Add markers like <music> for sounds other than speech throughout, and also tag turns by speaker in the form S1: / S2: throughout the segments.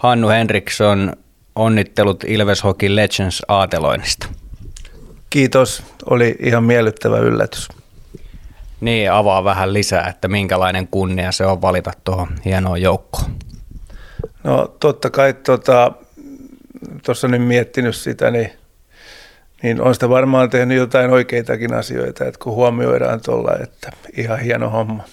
S1: Hannu Henriksson, onnittelut Ilves Hockey Legends aateloinnista.
S2: Kiitos, oli ihan miellyttävä yllätys.
S1: Niin, avaa vähän lisää, että minkälainen kunnia se on valita tuohon hienoon joukkoon.
S2: No totta kai tuossa tota, nyt miettinyt sitä, niin, niin on sitä varmaan tehnyt jotain oikeitakin asioita, että kun huomioidaan tuolla, että ihan hieno homma.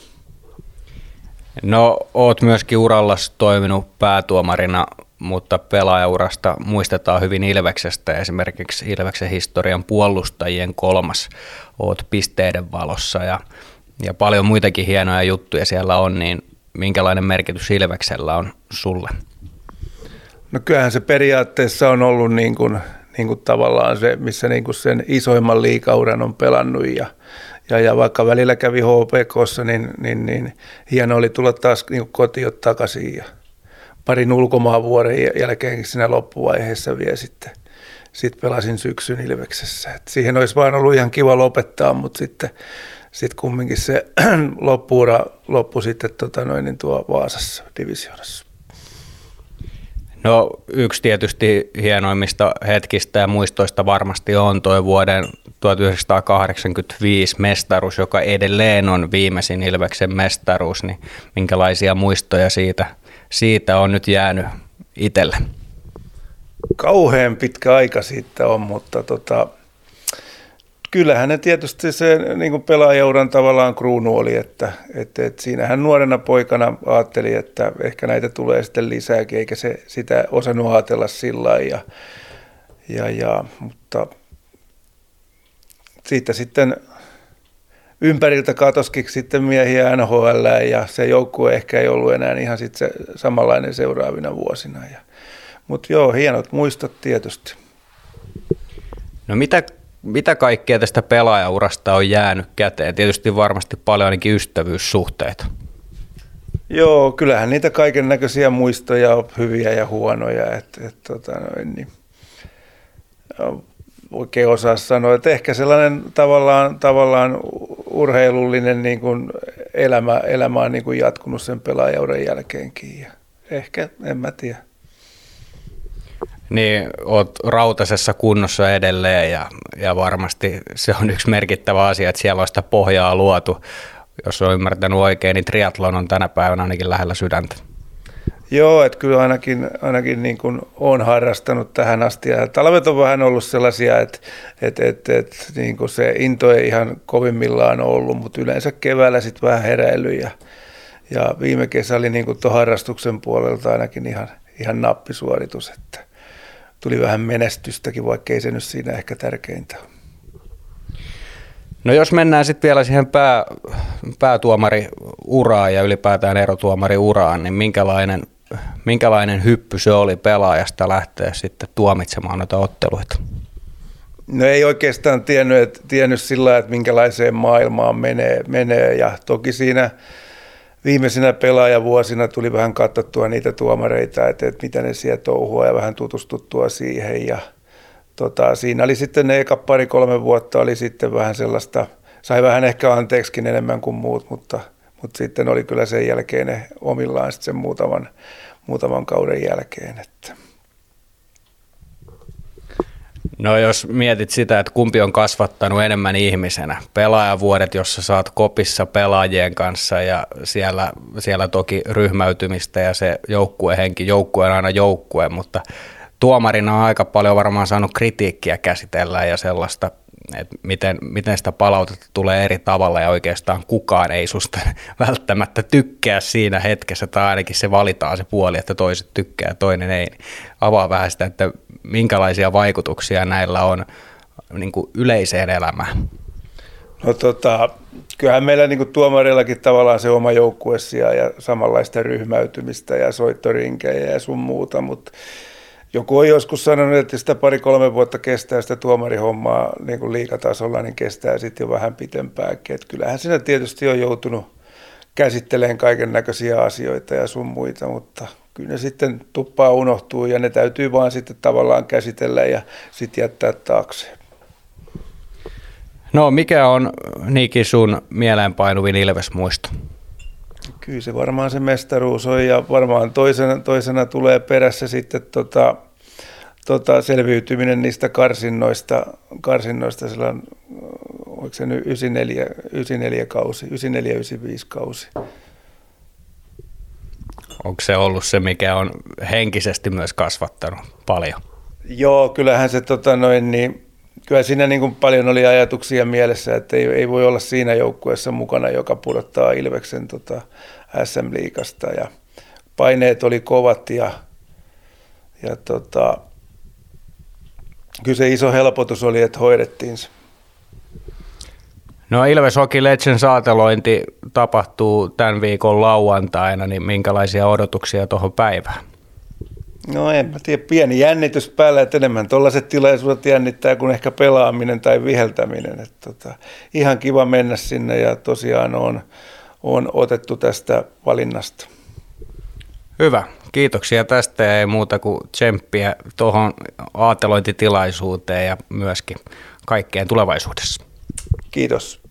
S1: No, oot myöskin uralla toiminut päätuomarina, mutta pelaajaurasta muistetaan hyvin Ilveksestä, esimerkiksi Ilveksen historian puolustajien kolmas, oot pisteiden valossa ja, ja paljon muitakin hienoja juttuja siellä on, niin minkälainen merkitys Ilveksellä on sulle?
S2: No kyllähän se periaatteessa on ollut niin kuin, niin kuin tavallaan se, missä niin kuin sen isoimman liikauran on pelannut ja, ja, ja vaikka välillä kävi HPKssa, niin, niin, niin hieno oli tulla taas niin kotiin takaisin ja parin ulkomaan vuoden jälkeen siinä loppuvaiheessa vielä sitten sit pelasin syksyn Ilveksessä. Et siihen olisi vain ollut ihan kiva lopettaa, mutta sitten sit kumminkin se <clears throat> loppuura loppui sitten tota noin, niin tuo Vaasassa divisioonassa.
S1: No yksi tietysti hienoimmista hetkistä ja muistoista varmasti on tuo vuoden 1985 mestaruus, joka edelleen on viimeisin Ilveksen mestaruus, niin minkälaisia muistoja siitä, siitä on nyt jäänyt itselle?
S2: Kauhean pitkä aika siitä on, mutta tota, kyllähän ne tietysti se niin pelaajauran tavallaan kruunu oli, että, että, että siinähän nuorena poikana ajatteli, että ehkä näitä tulee sitten lisääkin, eikä se sitä osannut ajatella sillä ja, ja, ja, mutta siitä sitten ympäriltä katoskin sitten miehiä NHL ja se joukkue ehkä ei ollut enää ihan sitten se samanlainen seuraavina vuosina. Ja, mutta joo, hienot muistot tietysti.
S1: No mitä mitä kaikkea tästä pelaajaurasta on jäänyt käteen? Tietysti varmasti paljon ainakin ystävyyssuhteita.
S2: Joo, kyllähän niitä kaiken näköisiä muistoja on hyviä ja huonoja. Et, et, tota noin, niin, oikein osaa sanoa, että ehkä sellainen tavallaan, tavallaan urheilullinen niin kuin elämä, elämä on niin kuin jatkunut sen pelaajauran jälkeenkin. Ja ehkä, en mä tiedä
S1: niin oot rautasessa kunnossa edelleen ja, ja varmasti se on yksi merkittävä asia, että siellä on sitä pohjaa luotu. Jos on ymmärtänyt oikein, niin triatlon on tänä päivänä ainakin lähellä sydäntä.
S2: Joo, että kyllä ainakin, ainakin niin kuin olen harrastanut tähän asti. Ja talvet on vähän ollut sellaisia, että, että, että, että niin kuin se into ei ihan kovimmillaan ollut, mutta yleensä keväällä sitten vähän heräily. Ja, ja viime kesä oli niin kuin harrastuksen puolelta ainakin ihan, ihan nappisuoritus. Että, tuli vähän menestystäkin, vaikka ei se nyt siinä ehkä tärkeintä
S1: No jos mennään sitten vielä siihen pää, päätuomariuraan ja ylipäätään erotuomariuraan, niin minkälainen, minkälainen hyppy se oli pelaajasta lähteä sitten tuomitsemaan noita otteluita?
S2: No ei oikeastaan tiennyt, tiennyt sillä että minkälaiseen maailmaan menee, menee ja toki siinä – viimeisinä pelaajavuosina tuli vähän katsottua niitä tuomareita, että, että mitä ne siellä touhua ja vähän tutustuttua siihen. Ja tota, siinä oli sitten ne eka pari-kolme vuotta oli sitten vähän sellaista, sai vähän ehkä anteeksikin enemmän kuin muut, mutta, mutta sitten oli kyllä sen jälkeen ne omillaan sitten sen muutaman, muutaman kauden jälkeen. Että.
S1: No jos mietit sitä, että kumpi on kasvattanut enemmän ihmisenä, pelaajavuodet, jossa saat kopissa pelaajien kanssa ja siellä, siellä toki ryhmäytymistä ja se joukkuehenki, joukkue on aina joukkue, mutta tuomarina on aika paljon varmaan saanut kritiikkiä käsitellä ja sellaista, että miten, miten sitä palautetta tulee eri tavalla ja oikeastaan kukaan ei susta <laughs> välttämättä tykkää siinä hetkessä tai ainakin se valitaan se puoli, että toiset tykkää ja toinen ei. Avaa vähän sitä, että minkälaisia vaikutuksia näillä on niin kuin yleiseen elämään?
S2: No tota, kyllähän meillä niin kuin tuomareillakin tavallaan se oma joukkuessia ja samanlaista ryhmäytymistä ja soittorinkejä ja sun muuta, mutta joku on joskus sanonut, että sitä pari-kolme vuotta kestää sitä tuomarihommaa niin kuin liikatasolla, niin kestää sitten jo vähän pitempääkin. Että kyllähän siinä tietysti on joutunut käsittelemään kaiken näköisiä asioita ja sun muita, mutta kyllä ne sitten tuppaa unohtuu ja ne täytyy vaan sitten tavallaan käsitellä ja sitten jättää taakse.
S1: No mikä on Niki sun mieleenpainuvin Ilves-muisto?
S2: Kyllä se varmaan se mestaruus on ja varmaan toisena, toisena tulee perässä sitten tota, tota, selviytyminen niistä karsinnoista, karsinnoista sellainen, oliko se nyt 94, 94 kausi, 94-95 kausi.
S1: Onko se ollut se, mikä on henkisesti myös kasvattanut paljon?
S2: Joo, kyllähän se tota noin, niin, kyllä siinä niin kuin paljon oli ajatuksia mielessä, että ei, ei voi olla siinä joukkueessa mukana, joka pudottaa Ilveksen tota, SM-liikasta ja paineet oli kovat ja, ja tota, kyllä se iso helpotus oli, että hoidettiin se.
S1: No Ilves Hockey Legends saatelointi tapahtuu tämän viikon lauantaina, niin minkälaisia odotuksia tuohon päivään?
S2: No en mä tiedä, pieni jännitys päällä, että enemmän tuollaiset tilaisuudet jännittää kuin ehkä pelaaminen tai viheltäminen. Että tota, ihan kiva mennä sinne ja tosiaan on, on otettu tästä valinnasta.
S1: Hyvä, kiitoksia tästä ja ei muuta kuin tsemppiä tuohon aatelointitilaisuuteen ja myöskin kaikkeen tulevaisuudessa.
S2: Kiitos.